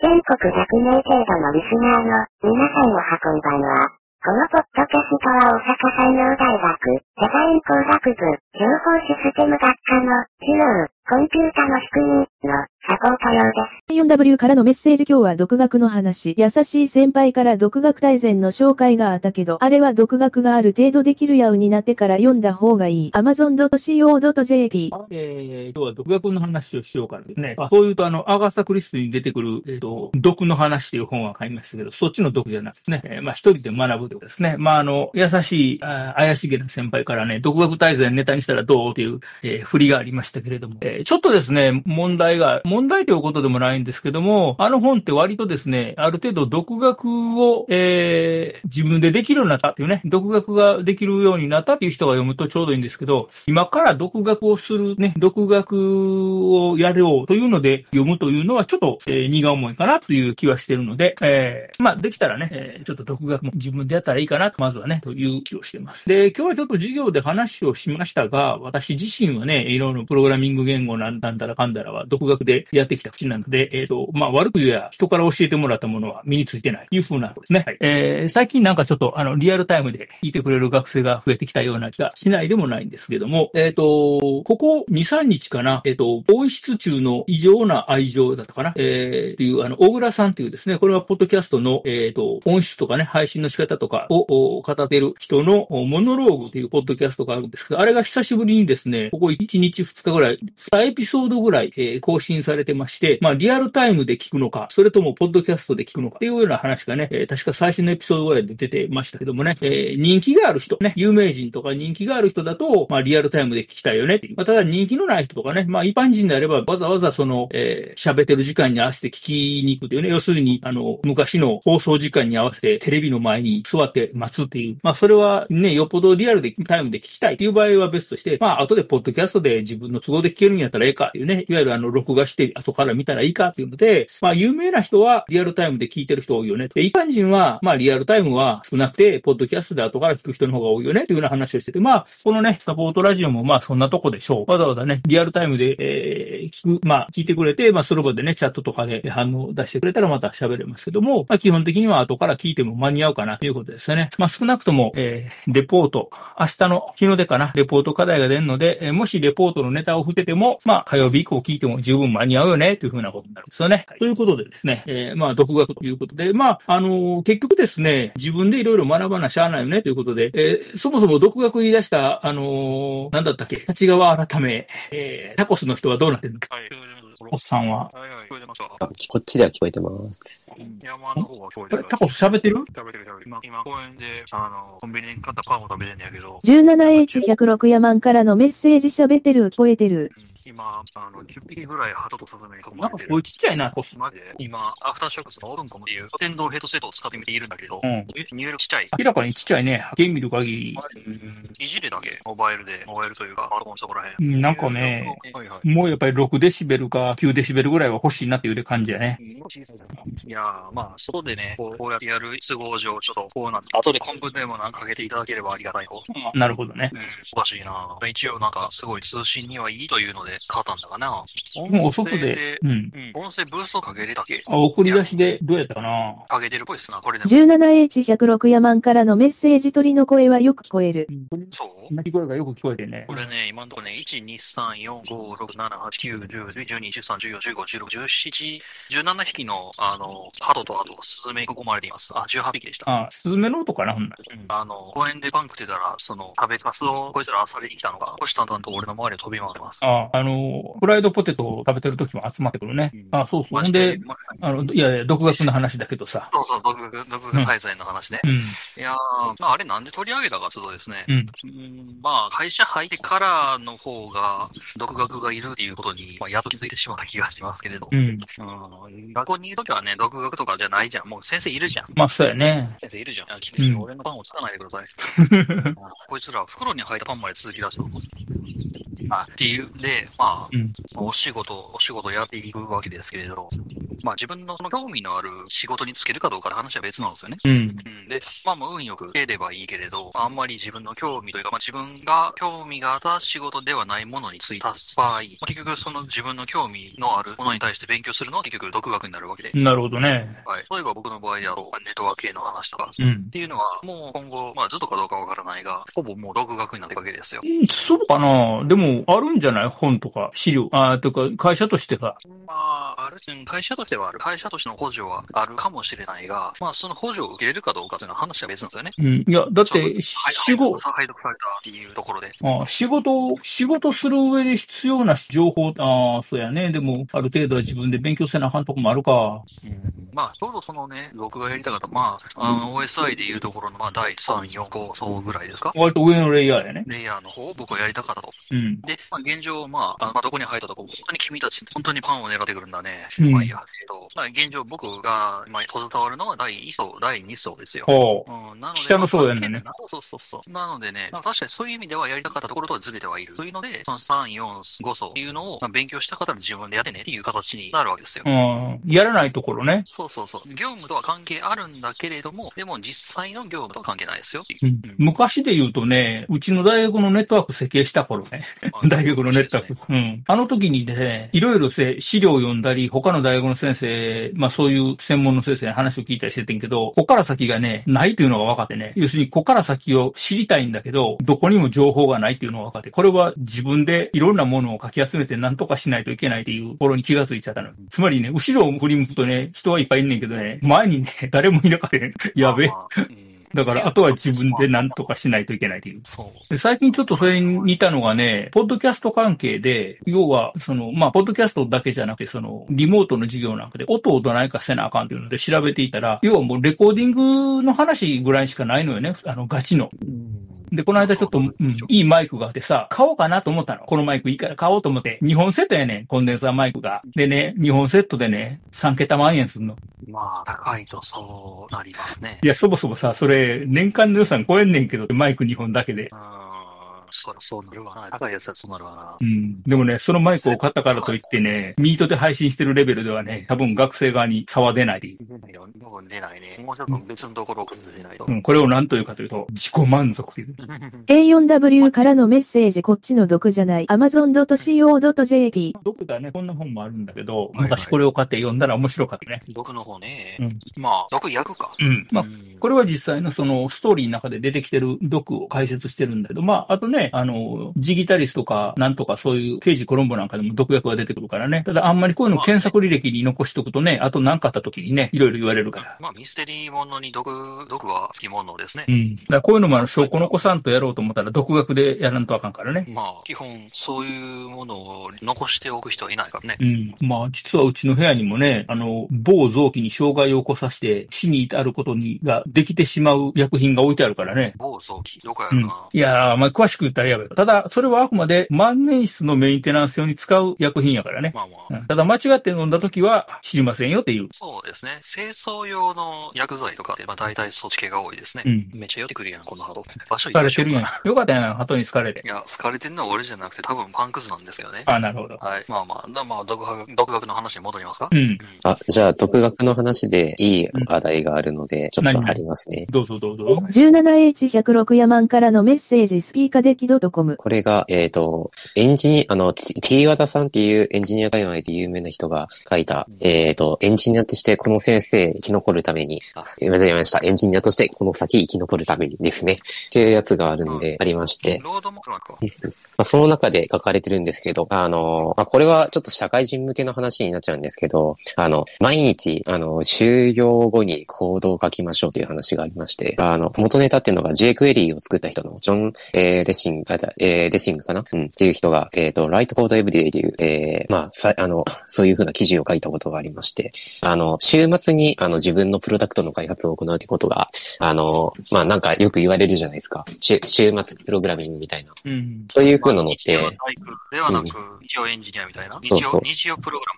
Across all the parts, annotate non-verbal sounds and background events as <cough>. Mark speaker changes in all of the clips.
Speaker 1: 全国100名程度のリスナーの皆さんおはこんばんは。このポッドキャストは大阪産業大学デザイン工学部情報システム学科の機能コンピュータの仕組みのサポート用です。
Speaker 2: 4W からのメッセージ今日は独学の話。優しい先輩から独学大全の紹介があったけど、あれは独学がある程度できるようになってから読んだ方がいい。amazon.co.jp。
Speaker 3: えー、今日は独学の話をしようからですね。あそういうと、あの、アーガサ・クリスティに出てくる、えっ、と、毒の話っていう本は買いましたけど、そっちの毒じゃなくてね、えーまあ一人で学ぶってことですね。まああの、優しい、怪しげな先輩からね、独学大全ネタにしたらどうっていう、えー振りがありましたけれども、えーちょっとですね、問題が、問題ということでもないんですけども、あの本って割とですね、ある程度独学を、えー自分でできるようになったっていうね、独学ができるようになったっていう人が読むとちょうどいいんですけど、今から独学をするね、独学をやろうというので読むというのはちょっと、えー荷が重いかなという気はしてるので、えーまあできたらね、えーちょっと独学も自分でやったらいいかなと、まずはね、という気をしてます。で、今日はちょっと授業で話をしましたが、私自身はね、いろいろプログラミング言語なんだらかんだらは独学でやってきた口なので、えっ、と、まあ悪く言えば人から教えてもらったものは身についてないというふうなことですね。はいえー最近なんかちょっとあの、リアルタイムで聞いてくれる学生が増えてきたような気がしないでもないんですけども、えっ、と、ここ2、3日かな、えっ、と、ボ室中の異常な愛情だったかな、えー、っていう、あの、小倉さんっていうですね、これはポッドキャストの、えっ、と、音質とかね、配信の仕方とかを語ってる人のモノローグっていうポッドキャストがあるんですけど、あれが久しぶりにですね、ここ1日2日ぐらい、2エピソードぐらい、えー更新されてまして、まあ、リアルタイムで聞くのか、それともポッドキャストで聞くのかっていうような話がね、えー確か最新のエピソードぐらいで出てましたけどもね、えー人気がある人、ね、有名人とか人気がある人だと、まあ、リアルタイムで聞きたいよねっていう。まあ、ただ人気のない人とかね、まあ、一般人であればわざわざその、えー喋ってる時間に合わせて聞きに行くっていうね、要するに、あの、昔の放送時間に合わせてテレビの前に座って待つっていう。まあ、それはね、よっぽどリアルでタイムで聞きたいっていう場合は別として、まあ、後でポッドキャストで自分の都合で聞けるんやったらええかっていうね、いわゆるあの、録画して後から見たらいいかっていうので、まあ、有名な人はリアルタイムで聞いてる人多いよね。で、一般人は、まあ、リアルタイムは少なくて、ポッドキャストで後から聞く人の方が多いよねっていうような話をしてて、まあ、このね、サポートラジオもまあ、そんなとこでしょう。わざわざね、リアルタイムで、えー、聞く、まあ、聞いてくれて、まあ、その場でね、チャットとかで反応出してくれたらまた喋れますけども、まあ、基本的には後から聞いても間に合うかなということですよね。まあ、少なくとも、えー、レポート、明日の日の出かな、レポート課題が出るので、えーもしレポートのネタを振ってても、まあ、火曜日以降聞いても十分間に合うよね、というふうなことになるんですよね。ということでですね、えーまあ、独学ということで、まあ、あのー結局ですね、自分でいろいろ学ばなしゃあないよね、ということで、えーそもそも独学言い出した、あのーなんだったっけ、立川改め、えータコスの人はどうなってるのか、
Speaker 4: はい。
Speaker 3: おっさんは。
Speaker 4: はいはい、聞こえてますか？
Speaker 5: あ、きこっちでは聞こえてます。
Speaker 4: 山の方は聞こえてる
Speaker 3: あれ。タコス喋ってる？
Speaker 4: 食べてる食べてる。今、今公園で、あの、コンビニに買ったパンを食べてんやけど、
Speaker 2: 17H106 ヤマンからのメッセージ喋ってる聞こえてる。
Speaker 4: うん今、あの、10匹ぐらい鳩とスズメに囲
Speaker 3: なんか
Speaker 4: まれてる。
Speaker 3: 声ちっちゃいな、タコス。
Speaker 4: マジで今、アフターショックスのオーブンコムっていう電動ヘッドセットを使ってみているんだけど、
Speaker 3: うん
Speaker 4: 入力ちっちゃい。
Speaker 3: 明らかにちっちゃいね。現見る限り。
Speaker 4: いじれだけ、モバイルで、モバイルというか、パソコンのそこらへん。
Speaker 3: うんなんかね、
Speaker 4: はいはい。
Speaker 3: もうやっぱり6デシベルか9デシベルぐらいは欲しいなっていう感じやね。
Speaker 4: いやー、まあ、外でね、こうこうやってやる都合上、ちょっと、こうなって、後でコンプでもなんかかけていただければありがたい方。
Speaker 3: なるほどね。
Speaker 4: うん、おかしいな一応なんか、すごい通信にはいいというので買ったんだかな。
Speaker 3: もうお外で、うん。
Speaker 4: うん、音声ブーストかけてたっけ
Speaker 3: あ、送り出しでどうやったかな
Speaker 4: かけてるっぽいっすな、これでも。
Speaker 2: 17H106 ヤマンからのメッセージ鳥の声はよく聞こえる。
Speaker 4: そう？
Speaker 3: 鳴き声がよく聞こえてね
Speaker 4: こ。れね、今のところね、1、2、3、4、5、6、7、8、9、10、11、12、13、14、15、16、17、17匹の、あの、鳩とあと、スズメに囲まれています。あ、18匹でした。
Speaker 3: あ、スズメの音かなほん
Speaker 4: あの、公園でパン食ってたら、その、食べかすを、こいつら漁りに来たのが、虎視眈々と俺の周りを飛び回ってます。
Speaker 3: あ、あの、フライドポテトを食べてる時も集まってくるね。あ、そうそう。ほんで、
Speaker 4: ま
Speaker 3: あの、いやいや、独学の話だけどさ。<laughs>
Speaker 4: そうそう、独学、独学滞在の話ね。
Speaker 3: うん。
Speaker 4: いやー、まあ、あれなんで取り上げたかというとですね、
Speaker 3: うん。
Speaker 4: うんまあ、会社入ってからの方が、独学がいるっていうことに、まあ、やっと気づいてしまった気がしますけれど、
Speaker 3: うん。
Speaker 4: うん、学校にいるときはね、独学とかじゃないじゃん。もう先生いるじゃん。
Speaker 3: まあ、そうやね。
Speaker 4: 先生いるじゃん。あ
Speaker 3: うん
Speaker 4: 俺のパンをつかないでください。<laughs> こいつら、袋に入ったパンまで続き出した。あっていう、で、まあ、
Speaker 3: うん。
Speaker 4: お仕事、お仕事やっていくわけですけれど、まあ自分のその興味のある仕事につけるかどうかの話は別なんですよね。
Speaker 3: うん。
Speaker 4: うん、で、まあもう運よくつければいいけれど、あんまり自分の興味というか、まあ自分が興味があった仕事ではないものについた場合、まあ、結局その自分の興味のあるものに対して勉強するのは結局独学になるわけで。
Speaker 3: なるほどね。
Speaker 4: はい。例えば僕の場合だと、ネットワーク系の話とか、
Speaker 3: うん
Speaker 4: っ。ていうのは、もう今後、まあずっとかどうかわからないが、ほぼもう独学になっていくわけですよ。
Speaker 3: そうかなでも、あるんじゃない本とか、資料。ああ、というか、会社としてさ。
Speaker 4: まあ、ある種、会社としてはある。会社としての補助はあるかもしれないが、まあその補助を受けれるかどうかというのは話は別なんですよね。
Speaker 3: うん。いや、だって、
Speaker 4: はい
Speaker 3: 仕事、
Speaker 4: 配属されたっていうところで。
Speaker 3: あ仕事、仕事する上で必要な情報、ああ、そうやね。でも、ある程度は自分で勉強せなあかんとこもあるか。
Speaker 4: まあ、ちょうどそのね、僕がやりたかった、まあ、あの、OSI でいうところの、まあ、第3、4、5層ぐらいですか？
Speaker 3: 割と上のレイヤーやね。
Speaker 4: レイヤーの方を僕はやりたかったと。
Speaker 3: うん。
Speaker 4: で、まあ、現状、まあ、あまあ、どこに入ったとこ、本当に君たち、本当にパンを狙ってくるんだね。
Speaker 3: うん
Speaker 4: まあ、いいや。えっと、まあ、現状僕が、まあ、携わるのは第1層、第2層ですよ。
Speaker 3: ほう。
Speaker 4: うん、なので、
Speaker 3: 下の層やねんね
Speaker 4: まあそうそうそうそう。なのでね、まあ、確かにそういう意味ではやりたかったところとはずれてはいる。というので、その3、4、5層っていうのを、まあ、勉強した方の自分でやってねっていう形になるわけですよ。
Speaker 3: うん。やらないところね。
Speaker 4: そうそうそう。業務とは関係あるんだけれども、でも実際の業務とは関係ないですよ。
Speaker 3: うん昔で言うとね、うちの大学のネットワーク設計した頃ね。大学のネットワーク。うん。あの時にね、いろいろせ資料を読んだり、他の大学の先生、まあそういう専門の先生に話を聞いたりしててんけど、ここから先がね、ないというのが分かってね。要するに、ここから先を知りたいんだけど、どこにも情報がないっていうのが分かって、これは自分でいろんなものをかき集めて何とかしないといけないっていうところに気がついちゃったの。つまりね、後ろを振り向くとね、人はいっぱいいんねんけどね、前にね、<laughs> 誰もいなかったね。やべえ。だから、あとは自分で何とかしないといけないという。で最近ちょっとそれに似たのがね、ポッドキャスト関係で、要は、その、まあ、ポッドキャストだけじゃなくて、その、リモートの授業なんかで、音をどないかせなあかんというので調べていたら、要はもうレコーディングの話ぐらいしかないのよね。あの、ガチの。で、この間ちょっと、うん、いいマイクがあってさ、買おうかなと思ったの。このマイクいいから買おうと思って、2本セットやねん、コンデンサーマイクが。でね、2本セットでね、3桁万円すんの。
Speaker 4: まあ、高いとそうなりますね
Speaker 3: い。や、そもそもさ、それ、年間の予算超えんねんけど、マイク2本だけで
Speaker 4: う。ーん、そりゃそうなるわな。高いやつはそうなるわな
Speaker 3: う。ん。でもね、そのマイクを買ったからといってね、ミートで配信してるレベルではね、多分学生側に差は出ないで。
Speaker 4: 出ないよ。多分出ないね。もうちょっと別のところを崩せないと
Speaker 3: う。ん、これを何というかというと、自己満足という。<laughs>
Speaker 2: A4W からのメッセージこっちの毒じゃない Amazon.co.jp
Speaker 3: 毒だね、こんな本もあるんだけど、
Speaker 4: はいはい
Speaker 3: 昔これを買って読んだら面白かったね。
Speaker 4: 毒の方ね。
Speaker 3: うん
Speaker 4: まあ、毒役か。
Speaker 3: うん。まあ
Speaker 4: う、ん
Speaker 3: これは実際のそのストーリーの中で出てきてる毒を解説してるんだけど、まあ、あとね、あの、ジギタリスとか、なんとかそういう刑事コロンボなんかでも毒薬が出てくるからね。ただあんまりこういうの検索履歴に残しとくとね、あと何かあった時にね、いろいろ言われるから。
Speaker 4: まあ、ミステリーものに毒、毒はつきものですね
Speaker 3: う。ん。だからこういうのもあの、証拠残さんとやろうと思ったら独学でやらんとあかんからね。
Speaker 4: まあ、基本、そういうものを残しておく人はいないからね。
Speaker 3: うん。まあ、実はうちの部屋にもね、あの、某臓器に障害を起こさせて死に至ることに、ができてしまう薬品が置いてあるからね。
Speaker 4: 某臓器、どこや
Speaker 3: うん
Speaker 4: るか。
Speaker 3: いやー、まあ、詳しく言ったらやばい。ただ、それはあくまで万年筆のメンテナンス用に使う薬品やからね。
Speaker 4: まあまあ。
Speaker 3: うんただ、間違って飲んだ時は知りませんよっていう。
Speaker 4: そうですね。清掃用の薬剤とかって、まあ大体そっち系が多いですね。
Speaker 3: うん。
Speaker 4: めっちゃ寄ってくるやん、この鳩。場所
Speaker 3: 疲れてるやん
Speaker 4: ん。<laughs>
Speaker 3: よかったやん、鳩に疲れて
Speaker 4: い。や、好かれてるのは俺じゃなくて、多分パンクズなんですよね。
Speaker 3: あ、なるほど。
Speaker 4: はい。まあまあ、だまあ、独学、独学の話に戻りますか？
Speaker 3: うん。
Speaker 5: あ、じゃあ、独学の話でいい話題があるので、ちょっと貼りますね。
Speaker 3: どうぞどうぞ。
Speaker 2: 17H106 ヤマンからのメッセージスピーカデキ .com
Speaker 5: これが、えっ、と、エンジニア、あの、T, T 和田さんっていうエンジニア界隈で有名な人が書いた、えっ、と、エンジニアとしてこの先生生き残るために、あ、間違えました。エンジニアとしてこの先生き残るためにですね。っていうやつがあるんで、ありまして、まあ、その中で書かれてるんですけど、あの、まあ、これはちょっと社会人向けの話になっちゃうんですけど、あの、毎日、あの、終業後にコードを書きましょうという話がありまして、あの、元ネタっていうのが jQuery を作った人のジョン、えーレシング、あ、じゃえーレシングかな？うん、っていう人が、えっ、と、ライトコードエブリデイという、えーまあ、さ、あの、<laughs> そういうふうな記事を書いたことがありまして、あの、週末に、あの、自分のプロダクトの開発を行うってことが、あの、まあ、なんかよく言われるじゃないですか。週週末プログラミングみたいな。
Speaker 3: うん。
Speaker 5: そういう風なのって、
Speaker 4: ではなく、日曜エンジニアみたいな？日
Speaker 5: そうそう
Speaker 4: 曜、日曜プログラ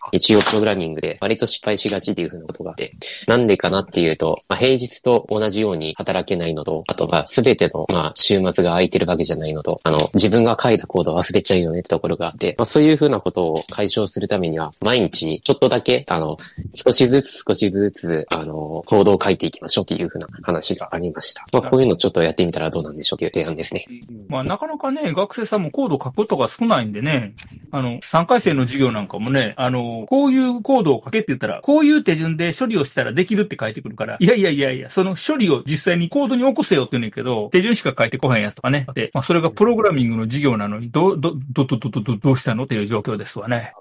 Speaker 5: プログラミングで割と失敗しがちっていう風なことがあって、なんでかなっていうと、まあ、平日と同じように働けないのと、あとまあ全てのまあ週末が空いてるわけじゃないののと、あの、自分が書いたコードを忘れちゃうよねってところがあって、まあ、そういうふうなことを解消するためには、毎日ちょっとだけ、あの、少しずつ少しずつ、あの、コードを書いていきましょうっていうふうな話がありました。まあ、こういうのちょっとやってみたらどうなんでしょうっていう提案ですね。
Speaker 3: まあ、なかなかね、学生さんもコードを書くことが少ないんでね、あの、3回生の授業なんかもね、あの、こういうコードを書けって言ったら、こういう手順で処理をしたらできるって書いてくるから、いやいやいやいや、その処理を実際にコードに起こせよって言うねんけど、手順しか書いてこへんやつとかね。で、まあ、それがプログラミングの授業なのに、ど、ど、ど、ど、ど、ど、どうしたのっていう状況ですわね。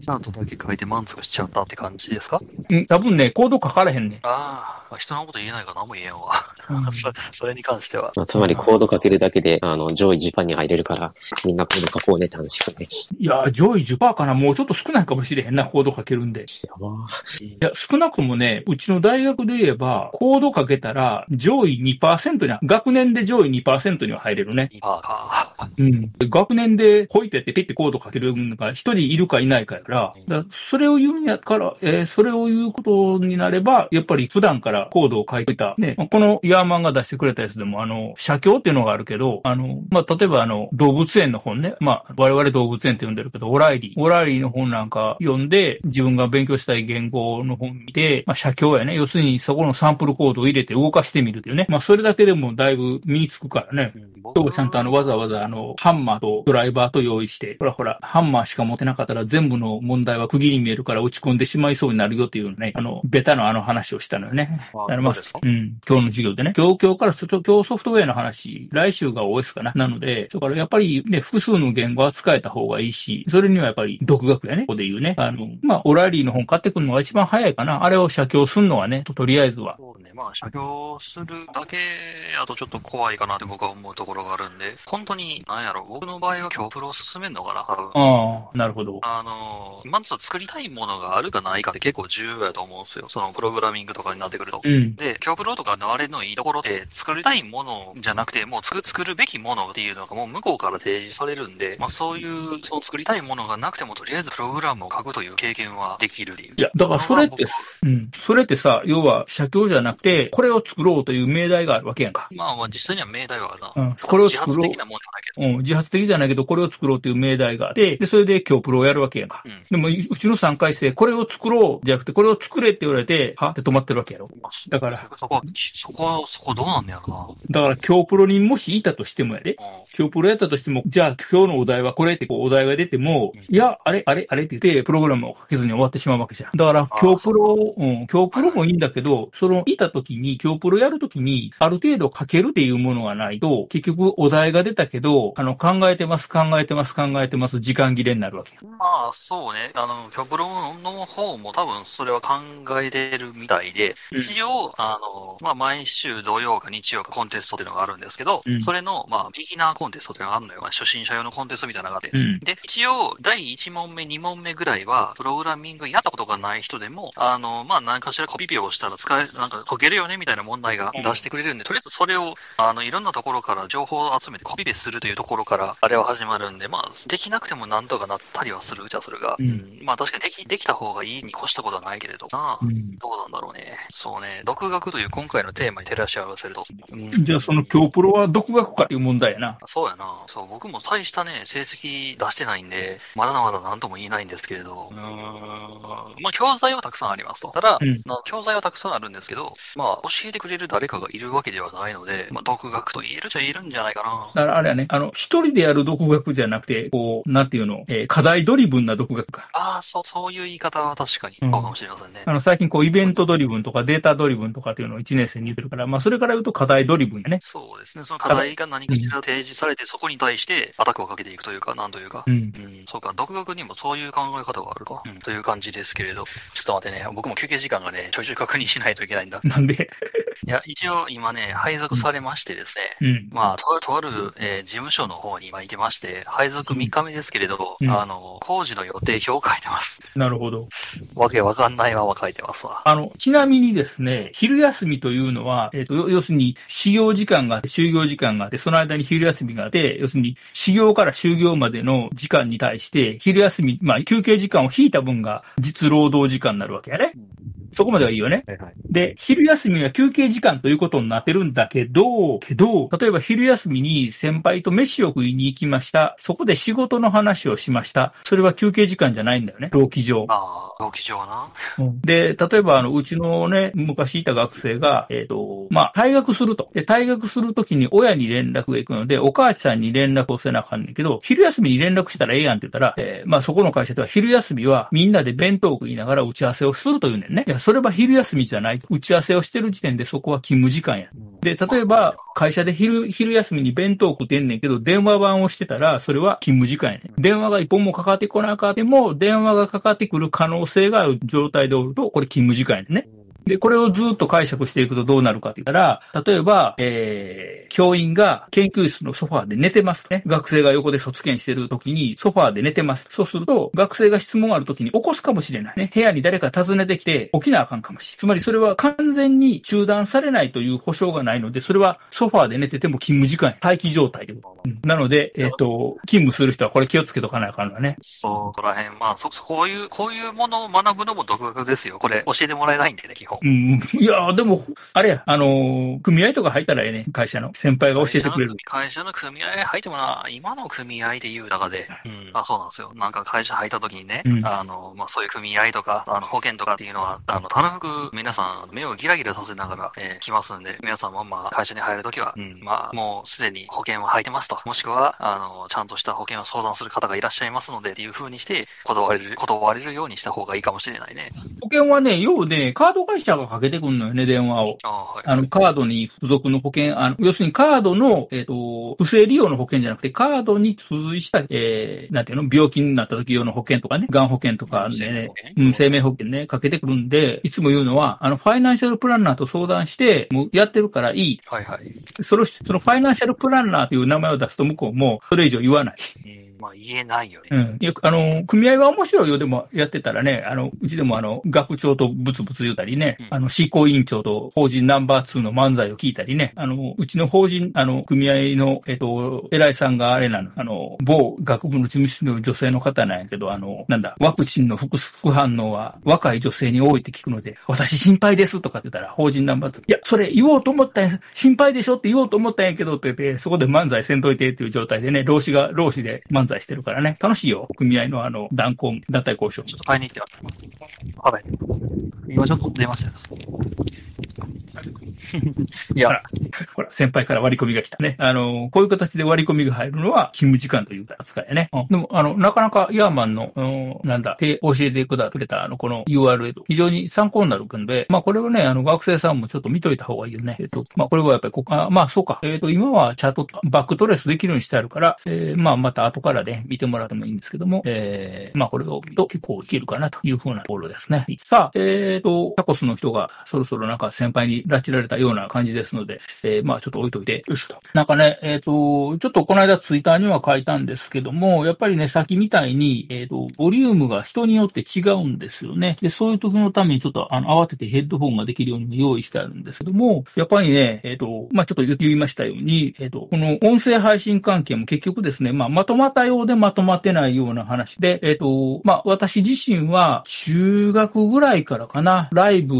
Speaker 4: ちゃートだけ書いて満足しちゃったって感じですか？
Speaker 3: うん、多分ね、コード書かれへんねん。
Speaker 4: ああ。人のこと言えないから何も言えんわ。
Speaker 3: うん <laughs>
Speaker 4: そそれに関しては。
Speaker 5: まあ、つまりコード書けるだけで、あの、上位10%に入れるから、みんなコード書こうねって話ですね。
Speaker 3: いや、上位10%かなもうちょっと少ないかもしれへんな、コード書けるんで。
Speaker 5: やばー
Speaker 3: いや、少なくともね、うちの大学で言えば、コードかけたら、上位2%には、学年で上位2%には入れるね。
Speaker 4: パーか。
Speaker 3: うん。学年で、ほいペってペってコードかけるのが一人いるかいないかやから、だからそれを言うんやから、えーそれを言うことになれば、やっぱり普段からコードを書いていた。ね、まあこのヤーマンが出してくれたやつでも、あの、写経っていうのがあるけど、あの、まあ、例えばあの、動物園の本ね。まあ、我々動物園って呼んでるけど、オライリー。オライリーの本なんか読んで、自分が勉強したい言語の本見て、まあ、写経やね。要するにそこのサンプルコードを入れて動かしてみるっていうね。まあ、それだけでもだいぶ身につくからね。今日ちゃんとあの、わざわざあの、ハンマーとドライバーと用意して、ほらほら、ハンマーしか持てなかったら全部の問題は区切りに見えるから落ち込んでしまいそうになるよっていうね、あの、ベタのあの話をしたのよね。
Speaker 4: あ
Speaker 3: だからま
Speaker 4: すか？
Speaker 3: うん、今日の授業でね。今日、今日からそ今日ソフトウェアの話、来週が OS かな。なので、だからやっぱりね、複数の言語は使えた方がいいし、それにはやっぱり独学やね。ここで言うね。あの、まあ、オライリーの本買ってくるのが一番早いかな。あれを写経するのはね、ととりあえずは。
Speaker 4: そうね。まあ、写経するだけやとちょっと怖いかなって僕は思うところがあるんで、本当に、なんやろ、僕の場合は今日プロを進めるのかな、多分。
Speaker 3: ああ、なるほど。
Speaker 4: あの、まず作りたいものがあるかないかって結構重要やと思うんですよ。そのプログラミングとかになってくると。
Speaker 3: うん。
Speaker 4: で、今日プロとかのあれのいいところって、作りたいものじゃなくて、もう作作るべきものっていうのがもう向こうから提示されるんで、まあそういう、その作りたいものがなくても、とりあえずプログラムを書くという経験はできる
Speaker 3: いや、だからそれって、うん。それってさ、要は、写経じゃなくて、これを作ろうという命題があるわけやんか。
Speaker 4: まあまあ実際には命題はあるな。
Speaker 3: うんこれを作ろう
Speaker 4: 自発的なもんじゃないけど。
Speaker 3: うん。自発的じゃないけど、これを作ろうという命題があって、で、それで今日プロをやるわけやんか。
Speaker 4: うん
Speaker 3: でも、うちの3回生、これを作ろうじゃなくて、これを作れって言われて、は？って止まってるわけやろ。
Speaker 4: まあ
Speaker 3: だから、
Speaker 4: そこは、そこは、そこどうなんねやろ
Speaker 3: だから今日プロにもしいたとしてもやで。
Speaker 4: な。うん
Speaker 3: 今日プロやったとしても、じゃあ今日のお題はこれってこうお題が出ても、いや、あれ、あれ、あれって言って、プログラムを書けずに終わってしまうわけじゃん。だから今日プロ、うん、今日プロもいいんだけど、その、いた時に、今日プロやる時に、ある程度書けるっていうものがないと、結局お題が出たけど、あの、考えてます、考えてます、考えてます、時間切れになるわけや。
Speaker 4: まあ、そうね。あの、キョプロの方も多分それは考えてるみたいで、
Speaker 3: うん
Speaker 4: 一応、あの、まあ、毎週土曜か日曜かコンテストっていうのがあるんですけど、
Speaker 3: うん
Speaker 4: それの、まあ、ビギナーコンテストっていうのがあるのよ。まあ、初心者用のコンテストみたいなのがあって。
Speaker 3: うん。
Speaker 4: で、一応、第1問目、2問目ぐらいは、プログラミングやったことがない人でも、あの、まあ、何かしらコピペをしたら使え、なんか解けるよね、みたいな問題が出してくれるんで、とりあえずそれを、あの、いろんなところから情報を集めてコピペするというところから、あれは始まるんで、まあ、できなくてもなんとかなったりはするじゃそれが。
Speaker 3: うん
Speaker 4: まあ、確かにでき、できた方がいいに越したことはないけれど、なあ
Speaker 3: うん
Speaker 4: どうなんだろうね。そうね、独学という今回のテーマに照らし合わせると。うん
Speaker 3: じゃあその競プロは独学かっていう問題やな。
Speaker 4: そうやな。そう、僕も大したね、成績出してないんで、まだまだなんとも言えないんですけれど、うーん、まあ、教材はたくさんありますと。ただ、
Speaker 3: うん
Speaker 4: な教材はたくさんあるんですけど、まあ、教えてくれる誰かがいるわけではないので、まあ、独学と言えるじゃ言えるんじゃないかな。
Speaker 3: だからあれやね、あの、一人でやる独学じゃなくて、こう、なんていうの、えー課題ドリブンな独学か。
Speaker 4: ああ、そう、そういう言い方は確かに、
Speaker 3: うん
Speaker 4: そうかもしれませんね。
Speaker 3: あの、最近こう、イベントドリブンとかデータドリブンとかっていうのを1年生に言ってるから、まあ、それから言うと課題ドリブンやね。
Speaker 4: そうですね。その課題が何かしら提示されて、そこに対してアタックをかけていくというか、なんというか。
Speaker 3: うん。
Speaker 4: うん、そうか、独学にもそういう考え方があるか。うん、という感じですけれど、ちょっと待ってね、僕も休憩時間がね、ちょいちょい確認しないといけないんだ。
Speaker 3: なんで、<laughs>
Speaker 4: いや、一応今ね、配属されましてですね、
Speaker 3: うん。
Speaker 4: まあ、とある、とある、えー事務所の方に今いてまして、配属3日目ですけれど、
Speaker 3: うん
Speaker 4: あの、工事の予定表を書いてます。
Speaker 3: なるほど。
Speaker 4: わけわかんないまま書いてますわ。
Speaker 3: あの、ちなみにですね、昼休みというのは、えっ、と、要するに、始業時間があって、就業時間があって、その間に昼休みがあって、要するに、始業から就業までの時間に対して、昼休み、まあ、休憩時間を引いた分が実労働時間になるわけやね。そこまではいいよね。
Speaker 6: はいはい。
Speaker 3: で、昼休みは休憩時間ということになってるんだけど、けど、例えば昼休みに先輩と飯を食いに行きました。そこで仕事の話をしました。それは休憩時間じゃないんだよね。労基上。
Speaker 4: ああ、労基上な。
Speaker 3: で、例えば、あの、うちのね、昔いた学生が、えっ、と、まあ、退学すると。で、退学するときに親に連絡が行くので、お母さんに連絡をせなあかんねんけど、昼休みに連絡したらええやんって言ったら、えーまあ、そこの会社では昼休みはみんなで弁当を食いながら打ち合わせをするというねんね。いや、それは昼休みじゃない。打ち合わせをしてる時点でそこは勤務時間や。で、例えば、会社で昼、昼休みに弁当を食ってんねんけど、電話番をしてたら、それは勤務時間やねん。電話が一本もかかってこなかっても、電話がかかってくる可能性がある状態でおると、これ勤務時間やね。で、これをずっと解釈していくとどうなるかって言ったら、例えば、えー、教員が研究室のソファーで寝てますね。学生が横で卒検してる時にソファーで寝てます。そうすると、学生が質問ある時に起こすかもしれないね。部屋に誰か訪ねてきて起きなあかんかもしれない。つまりそれは完全に中断されないという保証がないので、それはソファーで寝てても勤務時間、待機状態で。うんなので、えっ、と、勤務する人はこれ気をつけとかなあかんのはね。
Speaker 4: そこら辺、まあ、そこういう、こういうものを学ぶのも独学ですよ。これ、教えてもらえないんでね、基本。
Speaker 3: うん。いや、でも、あれや、あのー組合とか入ったらええね。会社の。先輩が教えてくれる。
Speaker 4: 会社の組合入ってもな、今の組合で言う中で、うん、あ、そうなんですよ。なんか会社入った時にね、
Speaker 3: うん
Speaker 4: あの、まあ、そういう組合とか、あの、保険とかっていうのは、あの、たらふく皆さん目をギラギラさせながら、えー来ますんで、皆さんもまあ、会社に入るときは、うん、まあ、もうすでに保険は入ってますと。もしくは、あの、ちゃんとした保険を相談する方がいらっしゃいますので、っていう風にして、断れる、断れるようにした方がいいかもしれないね。
Speaker 3: 保険はね、要ね、カード会社がかけてくんのよね、電話を。
Speaker 4: あはい。
Speaker 3: あの、カードに付属の保険、あの、要するにカードの、えっ、と、不正利用の保険じゃなくて、カードに付随した、えー、なんていうの、病気になった時用の保険とかね、がん保険とかね、うん、生命保険ね、かけてくるんで、いつも言うのは、あの、ファイナンシャルプランナーと相談して、もうやってるからいい。
Speaker 4: はいはい。
Speaker 3: その、そのファイナンシャルプランナーという名前を出すと向こうも、それ以上言わない。
Speaker 4: うんまあ、言えないよね。
Speaker 3: うん。いや、あの、組合は面白いよ、でもやってたらね、あの、うちでもあの、学長とブツブツ言うたりね、
Speaker 4: うん
Speaker 3: あの、執行委員長と法人ナンバー2の漫才を聞いたりね、あの、うちの法人、あの、組合の、えっと、偉いさんがあれなの、あの、某学部の事務室の女性の方なんやけど、あの、なんだ、ワクチンの副副反応は若い女性に多いって聞くので、私心配ですとかって言ったら、法人ナンバー2、いや、それ言おうと思ったんや、心配でしょって言おうと思ったんやけどって言って、そこで漫才せんといてっていう状態でね、老子が、老子で漫才漫才してるからね、楽しいよ。組合のあの、断交、団体交渉。
Speaker 4: ちょっと買いに行ってははい。今ちょっと出ましたよ。いや
Speaker 3: ほら、ほら、先輩から割り込みが来たね。あの、こういう形で割り込みが入るのは勤務時間という扱いやね。うんでも、あの、なかなかヤーマンの、うんなんだ、教えてくだ、くれた、あの、この URL、非常に参考になるくんで、まあ、これをね、あの、学生さんもちょっと見といた方がいいよね。えっと、まあ、これはやっぱりここ、あまあ、そうか。えっと、今はチャート、バックトレスできるようにしてあるから、えーまあ、また後からね、見てもらってもいいんですけども、えーまあ、これを見ると結構いけるかなというふうなところですね。さあ、えっと、タコスの人がそろそろなんか先輩に拉致られたような感じですので、えーまあ、ちょっと置いといて、よいしょと。なんかね、えっ、と、ちょっとこの間ツイッターには書いたんですけども、やっぱりね、先みたいに、えっ、と、ボリュームが人によって違うんですよね。で、そういう時のためにちょっと、あの、慌ててヘッドホンができるようにも用意してあるんですけども、やっぱりね、えっ、と、まあ、ちょっと言いましたように、えっ、と、この音声配信関係も結局ですね、まあ、まとまったようでまとまってないような話で、えっ、と、まあ、私自身は中学ぐらいからかな、ライブ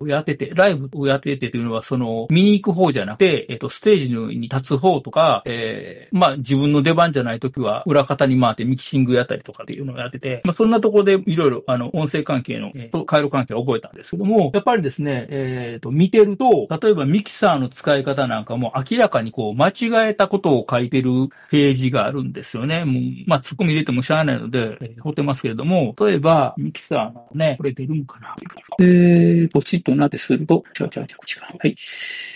Speaker 3: をやってて、ライブをやっててというのは、その、見に行く方じゃなくて、えっ、と、ステージの上に立つ方とか、えーまあ、自分の出番じゃない時は、裏方に回ってミキシングやったりとかっていうのをやってて、まあ、そんなところでいろいろ、あの、音声関係の、えーと、回路関係を覚えたんですけども、やっぱりですね、えっ、と、見てると、例えばミキサーの使い方なんかも明らかにこう、間違えたことを書いてるページがあるんですよね。もう、まあ、突っ込み入れてもしゃあないので、えー、掘ってますけれども、例えば、ミキサーのね、これ出るんかな。えー、ポチッとなってすると、ちゃじゃうちゃう、こちか。はい。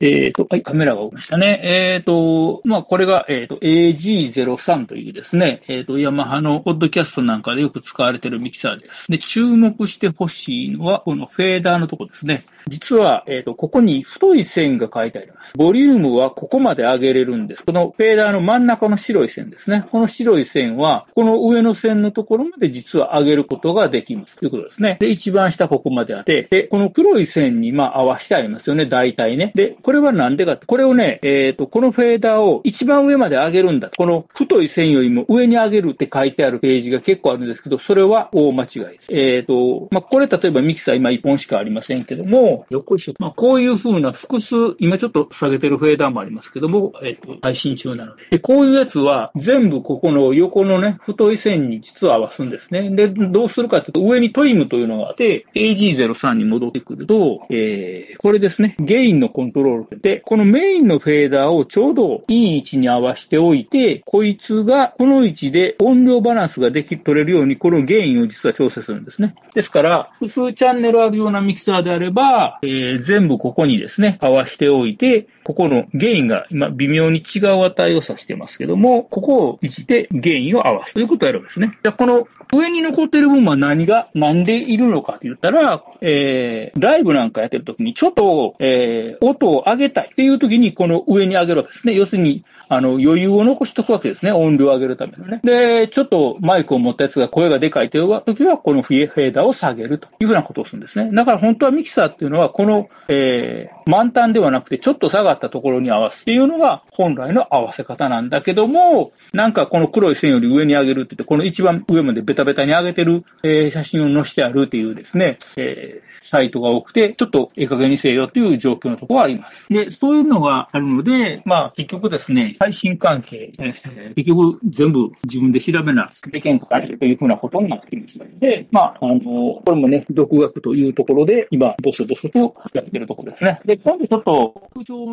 Speaker 3: えっ、と、はい、カメラが動きましたね。えっ、と、まあ、これが、えっ、と、AG03 というですね、えっ、と、ヤマハのポッドキャストなんかでよく使われてるミキサーです。で、注目してほしいのは、このフェーダーのとこですね。実は、えっ、と、ここに太い線が書いてあります。ボリュームはここまで上げれるんです。このフェーダーの真ん中の白い線ですね。この白い線は、この上の線のところまで実は上げることができます。ということですね。で、一番下ここまであって、で、この黒い線にまあ合わせてありますよね。大体ね。で、これはなんでかって、これをね、えっ、と、このフェーダーを一番上まで上げるんだ。この太い線よりも上に上げるって書いてあるページが結構あるんですけど、それは大間違いです。えっ、と、まあ、これ例えばミキサー今一本しかありませんけども、よっこいし。まあ、こういう風な複数、今ちょっと下げてるフェーダーもありますけども、えっ、と、配信中なので。で、こういうやつは全部ここの横のね、太い線に実は合わすんですね。で、どうするかというと、上にトリムというのがあって、AG03 に戻ってくると、えー、これですね、ゲインのコントロールで、このメインのフェーダーをちょうどいい位置に合わせておいて、こいつがこの位置で音量バランスができ、取れるように、このゲインを実は調整するんですね。ですから、複数チャンネルあるようなミキサーであれば、えー、全部ここにですね、合わせておいて、ここのゲインが今微妙に違う値を指してますけども、ここを位置でゲインを合わすということをやるんですね。じゃあこの上に残ってる部分は何が、なんでいるのかって言ったら、えー、ライブなんかやってる時にちょっと、えー、音を上げたいっていう時にこの上に上げるわけですね。要するに、あの、余裕を残しとくわけですね。音量を上げるためのね。で、ちょっとマイクを持ったやつが声がでかいという時は、このフィーダーを下げるというふうなことをするんですね。だから本当はミキサーっていうのは、この、えー、満タンではなくて、ちょっと下がったところに合わすっていうのが本来の合わせ方なんだけども、なんかこの黒い線より上に上げるって言って、この一番上までベタベタに上げてる、えー、写真を載せてあるっていうですね、えーサイトが多くて、ちょっとええ加減にせよという状況のところはあります。で、そういうのがあるので、まあ結局ですね、配信関係、えー結局全部自分で調べなきゃいけんかというふうなことになってきましたので、まあ、あの、これもね、独学というところで、今、ボソボソとやってるところですね。で、今度ちょっと、副長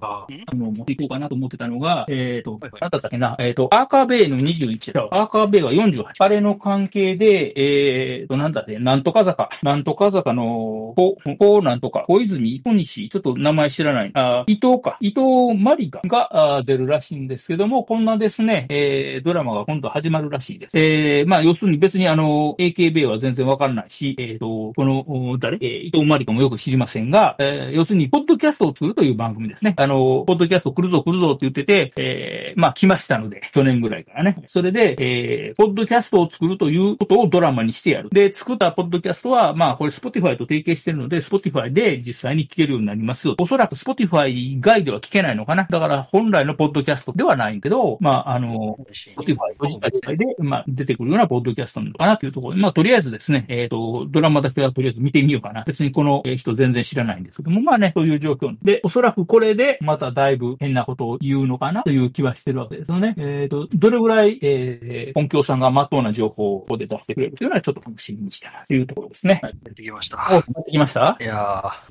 Speaker 3: が、あの、持っていこうかなと思ってたのが、えっ、と、
Speaker 4: はいはい
Speaker 3: なんだったっけな、えっ、と、アーカーベイの21だ。アーカーベイは48。あれの関係で、えっ、と、なんだって、なんとか坂、なんとか坂の、こう、こうなんとか、小泉、小西、ちょっと名前知らない。あ伊藤か。伊藤マリカがあ出るらしいんですけども、こんなですね、えー、ドラマが今度始まるらしいです。えー、まあ、要するに別にあの、AKB は全然わからないし、えっ、と、この、誰？えー、伊藤マリカもよく知りませんが、えー、要するに、ポッドキャストを作るという番組ですね。あの、ポッドキャスト来るぞ来るぞって言ってて、えー、まあ、来ましたので、去年ぐらいからね。それで、えー、ポッドキャストを作るということをドラマにしてやる。で、作ったポッドキャストは、まあ、これスポ Spotify と提携してるので、Spotify で実際に聞けるようになりますよ。おそらく Spotify 外では聞けないのかな。だから、本来のポッドキャストではないけど、まあ、あの、Spotify と自体で、まあ、出てくるようなポッドキャストなのかなというところで、まあ、とりあえずですね、えっ、と、ドラマだけはとりあえず見てみようかな。別にこのえー人全然知らないんですけども、まあね、そういう状況で、おそらくこれで、まただいぶ変なことを言うのかなという気はしてるわけですよね。えっ、と、どれぐらい、えー、本京さんがまっとうな情報をで出してくれるというのはちょっと楽しみにしてますというところですね。はい。
Speaker 4: 出てきまし
Speaker 3: お、
Speaker 4: た。
Speaker 3: なってきました？
Speaker 4: いやー、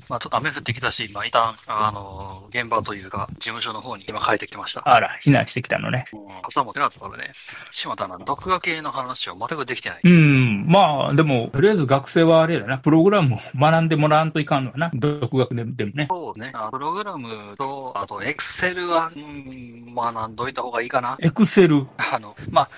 Speaker 4: まあちょっと雨降ってきたし、まあ一旦、あのー現場というか、事務所の方に今帰ってきました。
Speaker 3: あら、避難してきたのね。
Speaker 4: うん朝持ってなかったからね。しまったな、読画系の話を全くできてない。
Speaker 3: うん。まあ、でも、とりあえず学生はあれだな。プログラムを学んでもらわんといかんのかな。独学ででもね。
Speaker 4: そうね。あプログラムと、あと、エクセルは、うん、学んどいた方がいいかな。
Speaker 3: エクセル。
Speaker 4: あの、まあ、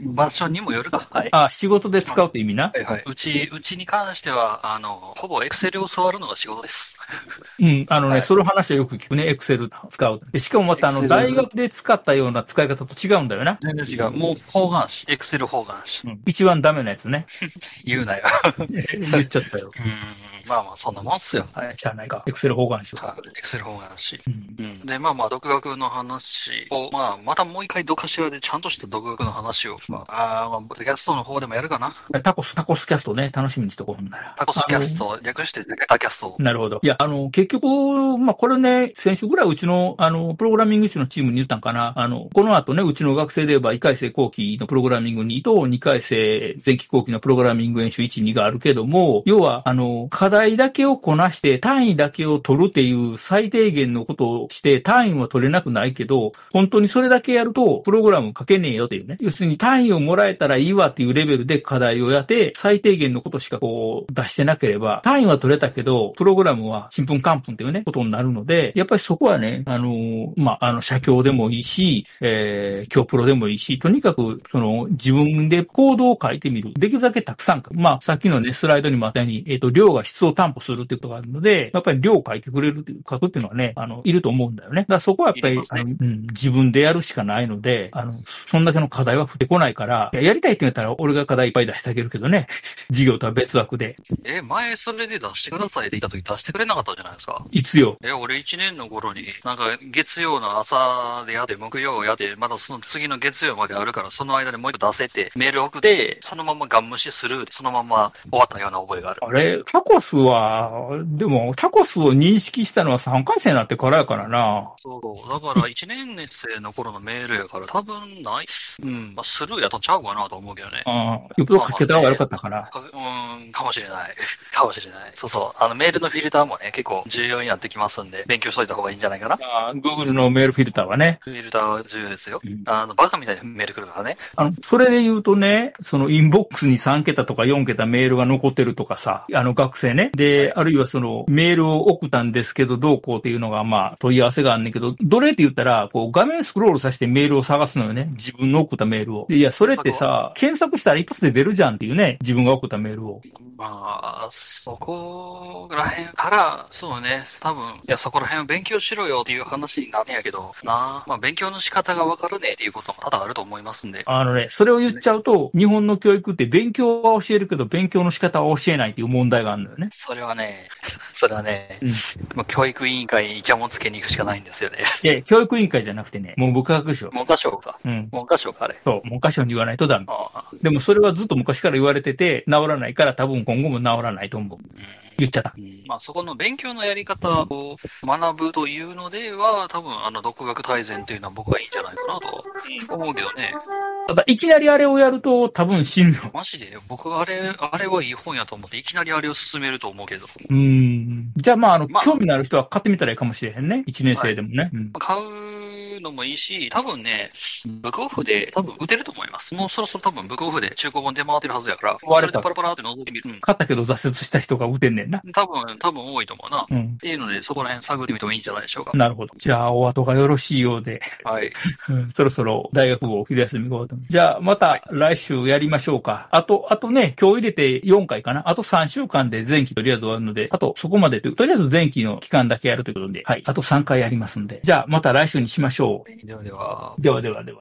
Speaker 4: 場所にもよるか。はい。
Speaker 3: あ、仕事で使うって意味な？
Speaker 4: はいはい。うち、うちに関しては、あの、ほぼエクセルを触るのが仕事です。<laughs>
Speaker 3: うん。あのね、
Speaker 4: はい
Speaker 3: その話はよく聞くね。エクセル使う。でしかもまた、あの、大学で使ったような使い方と違うんだよな。
Speaker 4: 全然違う。もう方眼紙。エクセル方眼紙。
Speaker 3: うん。一番ダメなやつね。<laughs>
Speaker 4: 言うなよ。<laughs>
Speaker 3: 言っちゃったよ。
Speaker 4: うん。まあまあ、そんなもんっすよ。はい。
Speaker 3: しゃあないか。エクセル方眼紙。
Speaker 4: はいエクセル方眼紙。
Speaker 3: うん。
Speaker 4: うん。で、まあまあ、独学の話を、まあ、またもう一回どっかしらでちゃんとした独学の話を、まあ、あーまあ、ポッドキャストの方でもやるかな。
Speaker 3: タコス、タコスキャストね、楽しみにしとこうなら。
Speaker 4: タコスキャスト、略してタキャスト。
Speaker 3: なるほど。いや、あの、結局、まあ、これね、先週ぐらいうちの、あの、プログラミング室のチームに言ったんかな。あの、この後ね、うちの学生で言えば、1回生後期のプログラミング2と、2回生前期後期のプログラミング演習1、2があるけども、要は、あの、課題だけをこなして、単位だけを取るっていう最低限のことをして、単位は取れなくないけど、本当にそれだけやると、プログラム書けねえよっていうね。要するに単位をもらえたらいいわっていうレベルで課題をやって、最低限のことしかこう出してなければ、単位は取れたけど、プログラムはちんぷんかんぷんっていうね、ことになるので、やっぱりそこはね、あのー、まあ、あの、写経でもいいし、えー、今日プロでもいいし、とにかく、その、自分でコードを書いてみる。できるだけたくさん書くまあ、さっきのね、スライドにもあったように、えっ、ー、と、量が質を担保するっていうことがあるので、やっぱり量を書いてくれるっていう、書くっていうのはね、あの、いると思うんだよね。だからそこはやっぱり、ね、あの、うん、自分でやるしかないので、あの、そんだけの課題は降ってこないから、ややりたいって言ったら俺が課題いっぱい出してあげるけどね。<laughs> 授業とは別枠で。
Speaker 4: え、前それで出してくださいって言った時出してくれなかったじゃないですか。
Speaker 3: いつよ。
Speaker 4: え、俺1年の頃に、なんか月曜の朝でやって、木曜やって、まだその次の月曜まであるから、その間でもう一度出せて、メール送って、そのままガン無視する、そのまま終わったような覚えがある。
Speaker 3: あれ、タコスは、でも、タコスを認識したのは3回生になってからやからな。
Speaker 4: そう、だから1年生の頃のメールやから、多分ない、うん、まあ、スルーやったんちゃうかなと思うけどね。
Speaker 3: ああ、よっぽど書けた方が良かったから。
Speaker 4: うん、かもしれない。<laughs> かもしれない。そうそう。あの、メールのフィルターもね、結構重要になってきますんで、勉強しといた方がいいんじゃないかな。
Speaker 3: ああ、Google のメールフィルターはね。
Speaker 4: フィルターは重要ですよ。うん、あの、バカみたいなメール来るからね。
Speaker 3: あの、それで言うとね、そのインボックスに3桁とか4桁メールが残ってるとかさ、あの学生ね。で、あるいはそのメールを送ったんですけど、どうこうっていうのがまあ問い合わせがあんねんけど、どれって言ったら、こう画面スクロールさせてメールを探すのよね。自分の送ったメールを。いや、それってさ、検索したら一発で出るじゃんっていうね。自分が送ったメールを。
Speaker 4: まあ、そこら辺から、そうね、多分、いや、そこら辺を勉強しろよっていう話になんねやけど、なまあ、勉強の仕方がわからんねっていうことも多々あると思いますんで。
Speaker 3: あのね、それを言っちゃうと、日本の教育って勉強は教えるけど、勉強の仕方は教えないっていう問題があるのよね。
Speaker 4: それはね、それはね、うん、もう教育委員会にイチャモンつけに行くしかないんですよね。
Speaker 3: いや、教育委員会じゃなくてね、文部科学省。
Speaker 4: 文科省か。うん。文科省か、あれ。
Speaker 3: そう、文科省に言わないとダメ。でもそれはずっと昔から言われてて、治らないから多分今後も治らないと思う。うん言っちゃった。うん、
Speaker 4: まあ、そこの勉強のやり方を学ぶというのでは、多分、あの、独学大全というのは僕はいいんじゃないかなと思うけどね。
Speaker 3: ただ、いきなりあれをやると多分死ぬよ。
Speaker 4: マジで？僕あれ、あれはいい本やと思って、いきなりあれを進めると思うけど。
Speaker 3: うん。じゃあまあ、あの、まあ、興味のある人は買ってみたらいいかもしれへんね。1年生でもね。はいうん、
Speaker 4: 買うのもいいし、多分ね、ブックオフで多分打てると思います。もうそろそろ多分ブックオフで中古本出回ってるはずやから、それでパラパラって覗いてみる。
Speaker 3: うん、買ったけど挫折した人が打てんねんな。
Speaker 4: 多分、多分多いと思うな。うん、っていうので、そこら辺探ってみてもいいんじゃないでしょうか。
Speaker 3: なるほど。じゃあ、お後がよろしいようで。
Speaker 4: はい。<laughs>
Speaker 3: そろそろ大学部を昼休みごとじゃあ、また来週やりましょうか。あと、あとね、今日入れて4回かな。あと3週間で前期とりあえず終わるので、あとそこまでととりあえず前期の期間だけやるということで、はい。あと3回やりますんで。じゃあ、また来週にしましょ
Speaker 4: う。ではでは。
Speaker 3: ではではでは。